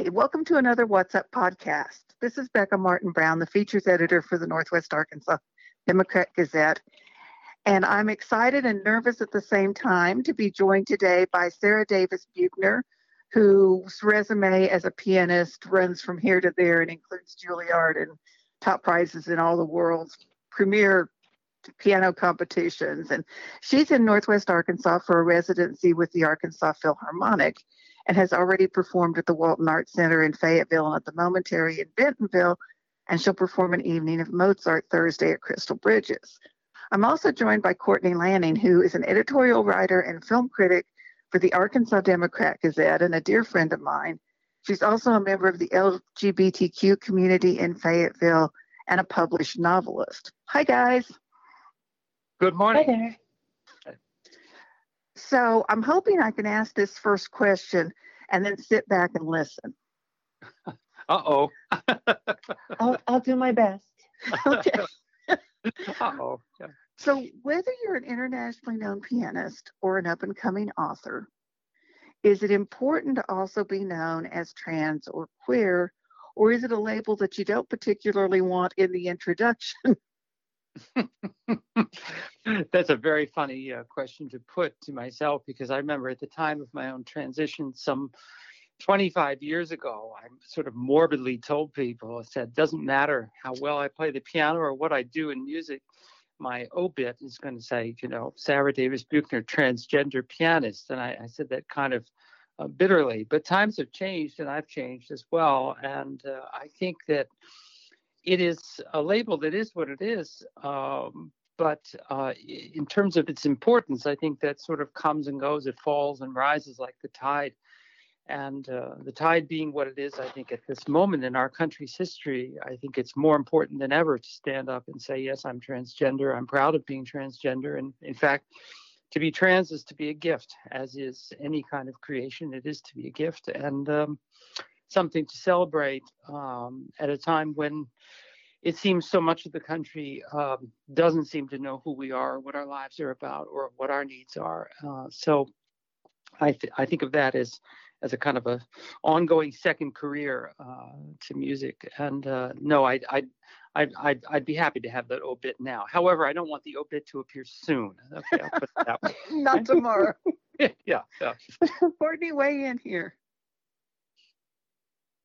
Hi, welcome to another What's Up podcast. This is Becca Martin Brown, the features editor for the Northwest Arkansas Democrat Gazette. And I'm excited and nervous at the same time to be joined today by Sara Davis Buechner, whose resume as a pianist runs from here to there and includes Juilliard and top prizes in all the world's premier piano competitions. And she's in Northwest Arkansas for a residency with the Arkansas Philharmonic and has already performed at the Walton Arts Center in Fayetteville and at the Momentary in Bentonville. And she'll perform an evening of Mozart Thursday at Crystal Bridges. I'm also joined by Courtney Lanning, who is an editorial writer and film critic for the Arkansas Democrat Gazette and a dear friend of mine. She's also a member of the LGBTQ community in Fayetteville and a published novelist. Hi, guys. Good morning. Hi there. So I'm hoping I can ask this first question and then sit back and listen. Uh oh. I'll, I'll do my best. okay. Uh oh. Yeah. So, whether you're an internationally known pianist or an up and coming author, is it important to also be known as trans or queer, or is it a label that you don't particularly want in the introduction? That's a very funny uh, question to put to myself because I remember at the time of my own transition, some 25 years ago, I sort of morbidly told people, I said, doesn't matter how well I play the piano or what I do in music, my obit is going to say, you know, Sara Davis Buechner, transgender pianist. And I, I said that kind of uh, bitterly, but times have changed and I've changed as well. And uh, I think that it is a label that is what it is. Um, but uh, in terms of its importance, I think that sort of comes and goes, it falls and rises like the tide. And uh, the tide being what it is, I think at this moment in our country's history, I think it's more important than ever to stand up and say, yes, I'm transgender. I'm proud of being transgender. And in fact, to be trans is to be a gift, as is any kind of creation. It is to be a gift and um, something to celebrate um, at a time when it seems so much of the country um, doesn't seem to know who we are, what our lives are about, or what our needs are. Uh, so I, th- I think of that as as a kind of a ongoing second career uh, to music. And uh, no, I, I, I, I'd, I'd be happy to have that obit now. However, I don't want the obit to appear soon. Okay, I'll put that Not tomorrow. yeah, yeah. Courtney, weigh in here.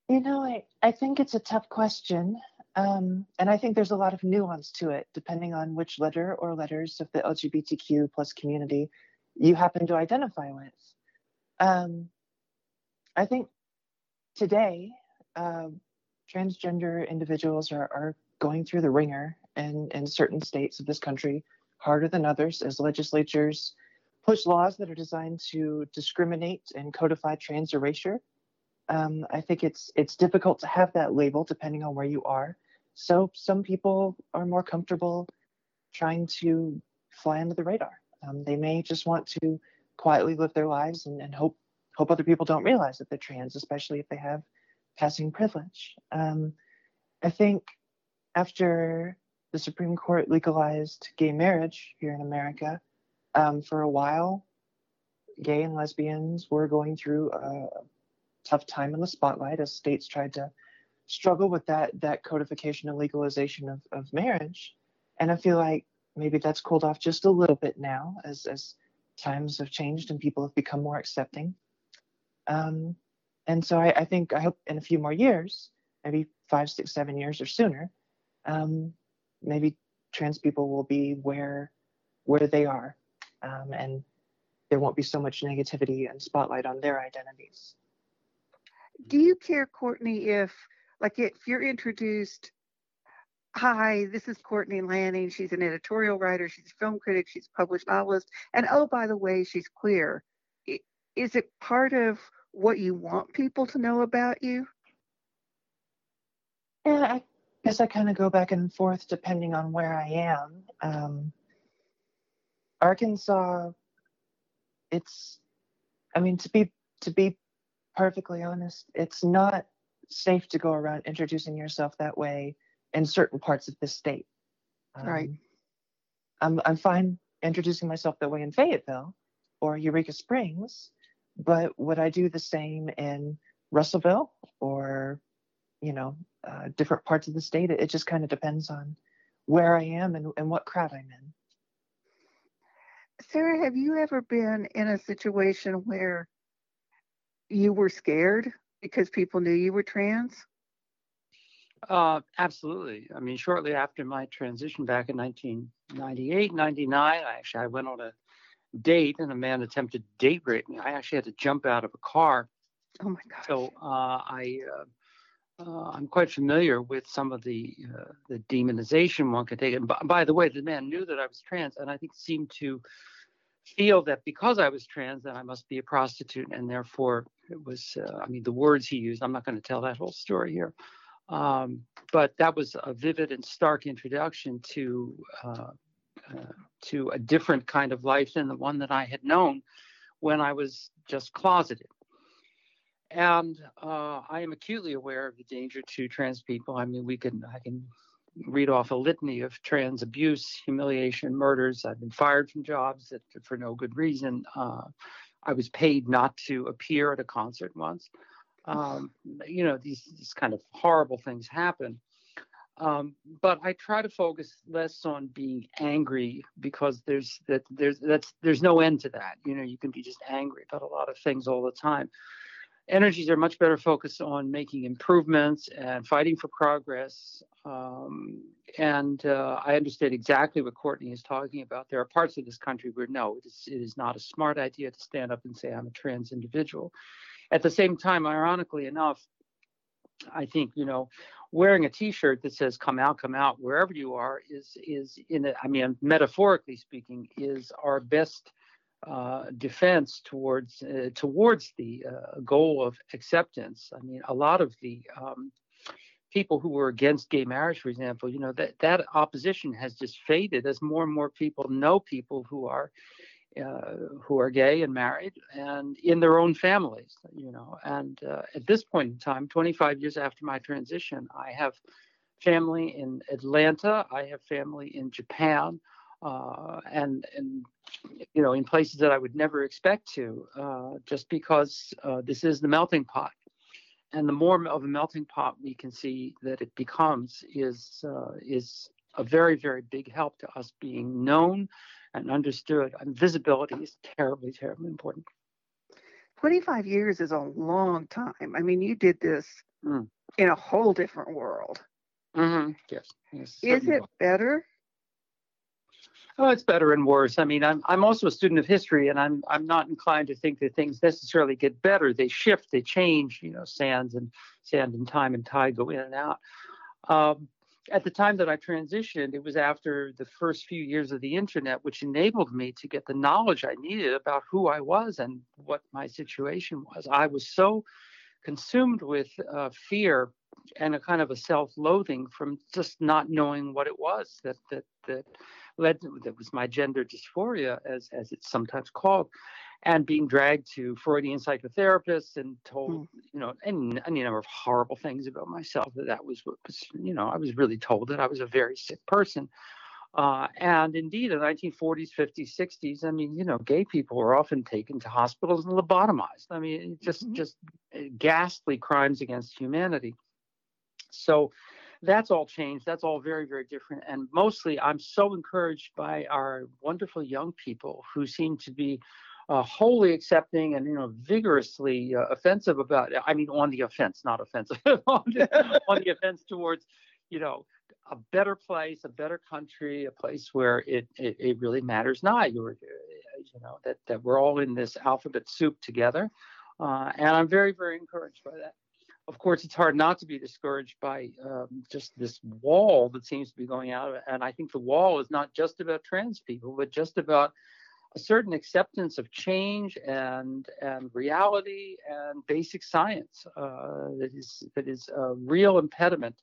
You know, I, I think it's a tough question. Um, and I think there's a lot of nuance to it, depending on which letter or letters of the LGBTQ plus community you happen to identify with. Um, I think today, uh, transgender individuals are, are going through the ringer in, in certain states of this country harder than others as legislatures push laws that are designed to discriminate and codify trans erasure. Um, I think it's it's difficult to have that label depending on where you are. So some people are more comfortable trying to fly under the radar. Um, they may just want to quietly live their lives and, and hope hope other people don't realize that they're trans, especially if they have passing privilege. Um, I think after the Supreme Court legalized gay marriage here in America, um, for a while, gay and lesbians were going through a tough time in the spotlight as states tried to struggle with that that codification and legalization of, of marriage. And I feel like maybe that's cooled off just a little bit now as as times have changed and people have become more accepting. Um, and so I, I, think I hope in a few more years, maybe five, six, seven years or sooner, um, maybe trans people will be where where they are, um, and there won't be so much negativity and spotlight on their identities. Do you care, Courtney, if like if you're introduced? Hi, this is Courtney Lanning. She's an editorial writer. She's a film critic. She's a published novelist. And oh, by the way, she's queer. Is it part of what you want people to know about you? Yeah, I guess I kind of go back and forth depending on where I am. Um, Arkansas, it's, I mean, to be to be perfectly honest, it's not safe to go around introducing yourself that way in certain parts of the state. Um, right. I'm I'm fine introducing myself that way in Fayetteville or Eureka Springs, but would I do the same in Russellville or, you know, uh, different parts of the state. It, it just kind of depends on where I am and, and what crowd I'm in. Sara, have you ever been in a situation where you were scared because people knew you were trans? Uh, absolutely. I mean, shortly after my transition back in 1998, 99, I actually I went on a date and a man attempted to date rape me. I actually had to jump out of a car. Oh my God. So uh, I, uh, uh, I'm quite familiar with some of the uh, the demonization one could take. And by, by, the way, the man knew that I was trans, and I think seemed to feel that because I was trans, that I must be a prostitute, and therefore it was. Uh, I mean, the words he used. I'm not going to tell that whole story here. Um, but that was a vivid and stark introduction to uh, uh, to a different kind of life than the one that I had known when I was just closeted. And uh, I am acutely aware of the danger to trans people. I mean, we can I can read off a litany of trans abuse, humiliation, murders. I've been fired from jobs that, for no good reason. I was paid not to appear at a concert once. Um, you know, these, these kind of horrible things happen. Um, but I try to focus less on being angry because there's that there's that's there's no end to that. You know, you can be just angry about a lot of things all the time. Energies are much better focused on making improvements and fighting for progress. Um, and uh, I understand exactly what Courtney is talking about. There are parts of this country where no, it is, it is not a smart idea to stand up and say I'm a trans individual. At the same time, ironically enough, I think you know wearing a T-shirt that says "Come out, come out" wherever you are is is in a, I mean, metaphorically speaking, is our best uh, defense towards uh, towards the uh, goal of acceptance. I mean, a lot of the um, people who were against gay marriage, for example, you know that that opposition has just faded as more and more people know people who are uh, who are gay and married and in their own families, you know. And uh, at this point in time, 25 years after my transition, I have family in Atlanta, I have family in Japan, uh, and and you know in places that I would never expect to, uh, just because uh, this is the melting pot. And the more of a melting pot we can see that it becomes is uh, is a very very big help to us being known and understood. And visibility is terribly, terribly important. 25 years is a long time. I mean, you did this mm. in a whole different world. Mm-hmm. Yes. yes. Is it better? Oh, it's better and worse. I mean, I'm I'm also a student of history, and I'm I'm not inclined to think that things necessarily get better. They shift, they change. You know, sands and sand and time and tide go in and out. Um, at the time that I transitioned, it was after the first few years of the internet, which enabled me to get the knowledge I needed about who I was and what my situation was. I was so consumed with uh, fear and a kind of a self-loathing from just not knowing what it was that that that led to, that was my gender dysphoria, as as it's sometimes called, and being dragged to Freudian psychotherapists and told, mm. you know, any, any number of horrible things about myself. That that was what was, you know, I was really told that I was a very sick person. Uh, and indeed, in the 1940s, 50s, 60s, I mean, you know, gay people were often taken to hospitals and lobotomized. I mean, just mm-hmm. just uh, ghastly crimes against humanity. So that's all changed. That's all very, very different. And mostly, I'm so encouraged by our wonderful young people who seem to be uh, wholly accepting and you know vigorously uh, offensive about i mean on the offense not offensive on, the, on the offense towards you know a better place a better country a place where it it, it really matters not You're, you know that that we're all in this alphabet soup together uh, and i'm very very encouraged by that of course, it's hard not to be discouraged by um, just this wall that seems to be going out. And I think the wall is not just about trans people, but just about a certain acceptance of change and and reality and basic science uh, that is that is a real impediment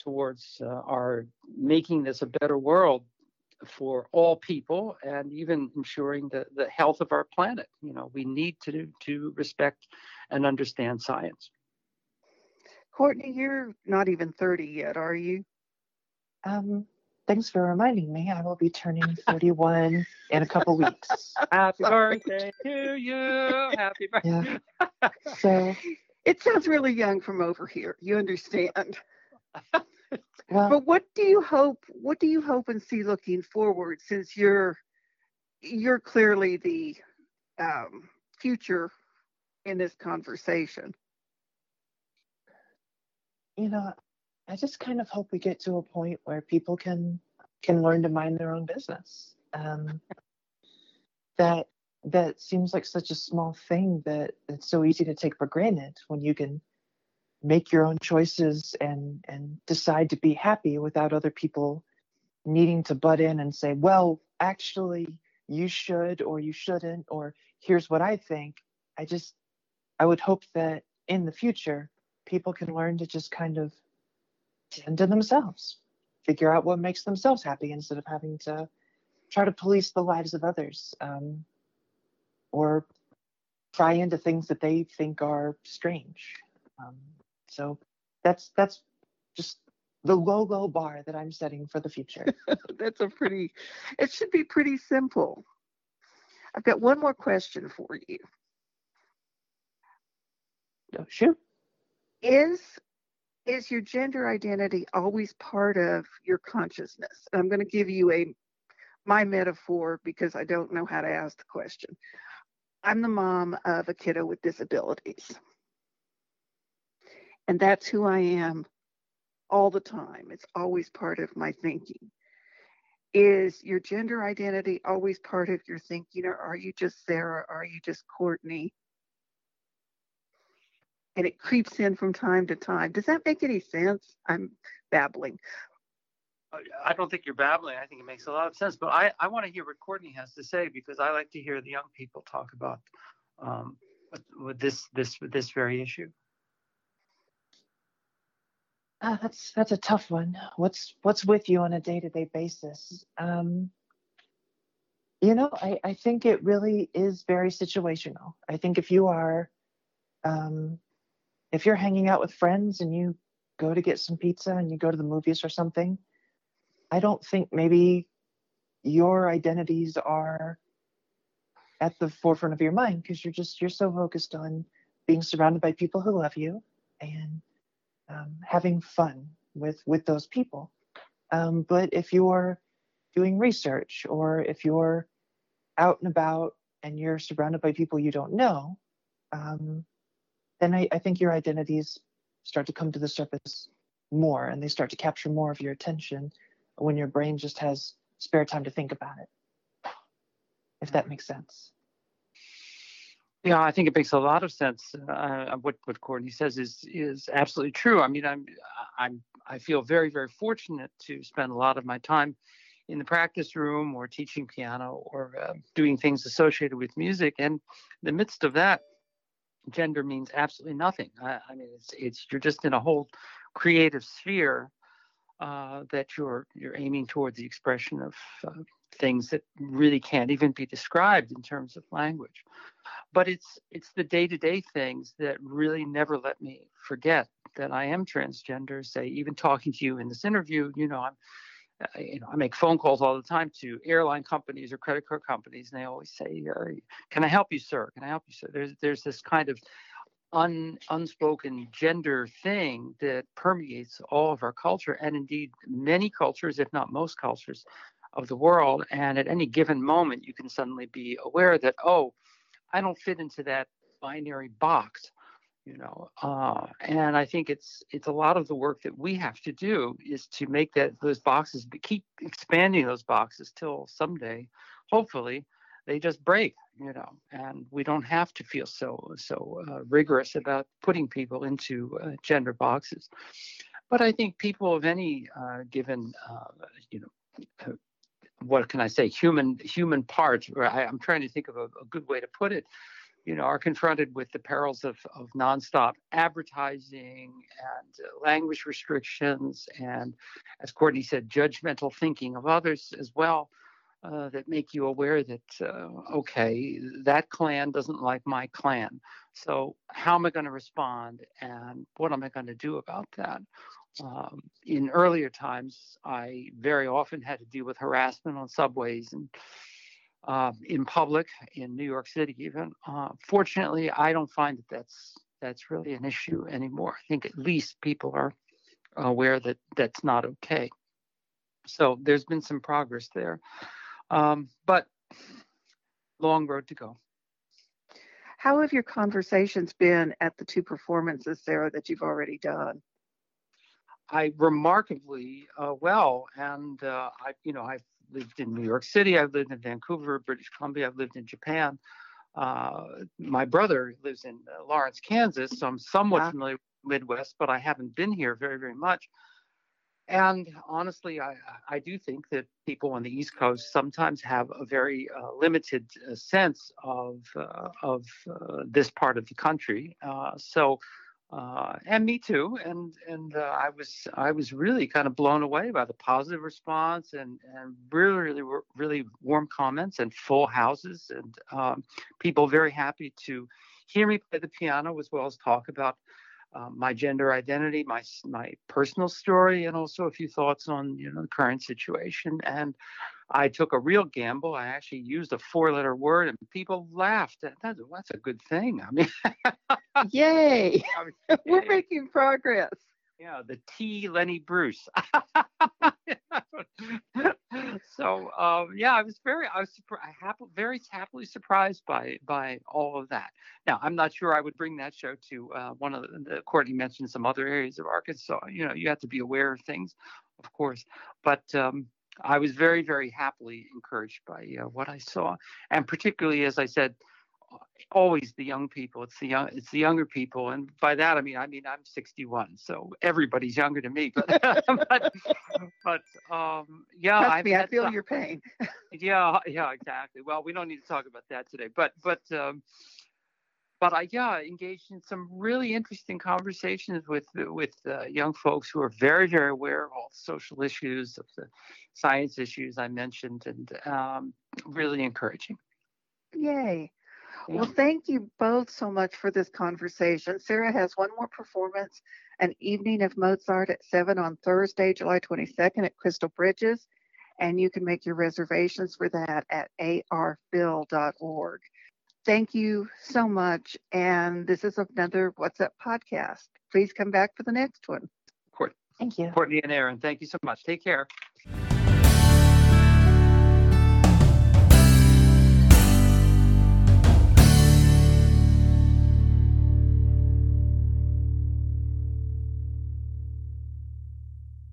towards uh, our making this a better world for all people and even ensuring the, the health of our planet. You know, we need to to respect and understand science. Courtney, you're not even 30 yet, are you? Um, thanks for reminding me. I will be turning 41 in a couple weeks. Happy birthday to you. Happy birthday. Yeah. So it sounds really young from over here. You understand. well, but what do you hope? What do you hope and see looking forward? Since you're you're clearly the um, future in this conversation. You know, I just kind of hope we get to a point where people can can learn to mind their own business. Um, that that seems like such a small thing that it's so easy to take for granted when you can make your own choices and and decide to be happy without other people needing to butt in and say, well, actually, you should or you shouldn't, or here's what I think. I just, I would hope that in the future, people can learn to just kind of tend to themselves, figure out what makes themselves happy instead of having to try to police the lives of others um, or pry into things that they think are strange. Um, so that's that's just the low low bar that I'm setting for the future. that's a pretty. It should be pretty simple. I've got one more question for you. Oh, sure. Is is your gender identity always part of your consciousness? I'm going to give you a my metaphor because I don't know how to ask the question. I'm the mom of a kiddo with disabilities. And that's who I am all the time. It's always part of my thinking. Is your gender identity always part of your thinking, or are you just Sara? Or are you just Courtney? And it creeps in from time to time. Does that make any sense? I'm babbling. I don't think you're babbling. I think it makes a lot of sense. But I, I want to hear what Courtney has to say because I like to hear the young people talk about um, with, with this this this very issue. Uh, that's that's a tough one. What's what's with you on a day to day basis? Um, you know, I, I think it really is very situational. I think if you are, um, if you're hanging out with friends and you go to get some pizza and you go to the movies or something, I don't think maybe your identities are at the forefront of your mind because you're just you're so focused on being surrounded by people who love you and um, having fun with with those people. Um, but if you're doing research or if you're out and about and you're surrounded by people you don't know, um, then I, I think your identities start to come to the surface more and they start to capture more of your attention when your brain just has spare time to think about it. If that makes sense. Yeah, I think it makes a lot of sense. Uh, what what Courtney says is is absolutely true. I mean, I'm I'm I feel very very fortunate to spend a lot of my time in the practice room or teaching piano or uh, doing things associated with music. And in the midst of that, gender means absolutely nothing. I, I mean, it's it's you're just in a whole creative sphere uh, that you're you're aiming towards the expression of uh, things that really can't even be described in terms of language but it's it's the day-to-day things that really never let me forget that I am transgender. Say, even talking to you in this interview, you know, I'm, you know, I make phone calls all the time to airline companies or credit card companies, and they always say, "Can I help you, sir? Can I help you, sir?" There's there's this kind of un, unspoken gender thing that permeates all of our culture, and indeed many cultures, if not most cultures, of the world. And at any given moment, you can suddenly be aware that, oh I don't fit into that binary box, you know. Uh, and I think it's it's a lot of the work that we have to do is to make that those boxes keep expanding those boxes till someday, hopefully, they just break, you know. And we don't have to feel so so uh, rigorous about putting people into uh, gender boxes. But I think people of any uh, given, uh, you know uh, what can I say, human human parts. I, am trying to think of a, a, good way to put it. You know, are confronted with the perils of, of nonstop advertising and uh, language restrictions, and as Courtney said, judgmental thinking of others as well. Uh, that make you aware that uh, okay that clan doesn't like my clan so how am i going to respond and what am i going to do about that um, in earlier times, I very often had to deal with harassment on subways and uh, in public in New York City, even. Uh, fortunately, I don't find that that's that's really an issue anymore. I think at least people are aware that that's not okay. So there's been some progress there, um, but long road to go. How have your conversations been at the two performances, Sara, that you've already done? I remarkably uh, well, and uh, I, you know, I've lived in New York City, I've lived in Vancouver, British Columbia, I've lived in Japan. Uh, my brother lives in uh, Lawrence, Kansas, so I'm somewhat familiar with Midwest, but I haven't been here very, very much. And honestly, I, I do think that people on the East Coast sometimes have a very uh, limited uh, sense of uh, of uh, this part of the country. Uh, so, uh, and me too. And and I was I was really kind of blown away by the positive response and and really really really warm comments and full houses and um, people very happy to hear me play the piano as well as talk about um, my gender identity, my my personal story, and also a few thoughts on you know the current situation. And I took a real gamble. I actually used a four-letter word, and people laughed. That, that's, that's a good thing. I mean, yay! I mean, We're making progress. Yeah, the T. Lenny Bruce. so um, yeah, I was very, I was happy, very happily surprised by by all of that. Now, I'm not sure I would bring that show to uh, one of the, the. Courtney mentioned some other areas of Arkansas. You know, you have to be aware of things, of course, but um, I was very, very happily encouraged by uh, what I saw, and particularly as I said always the young people. It's the young, it's the younger people, and by that I mean I mean I'm 61, so everybody's younger than me. But but, but um, yeah, I, me, I feel your pain. yeah, yeah, exactly. Well, we don't need to talk about that today, but but. Um, but I yeah engaged in some really interesting conversations with with uh, young folks who are very very aware of all the social issues of the science issues I mentioned and um, really encouraging. Yay! Well, thank you both so much for this conversation. Sara has one more performance, an evening of Mozart at 7 on Thursday, July 22nd at Crystal Bridges. And you can make your reservations for that at arphil.org. Thank you so much. And this is another What's Up podcast. Please come back for the next one. Thank you. Courtney and Aaron, thank you so much. Take care.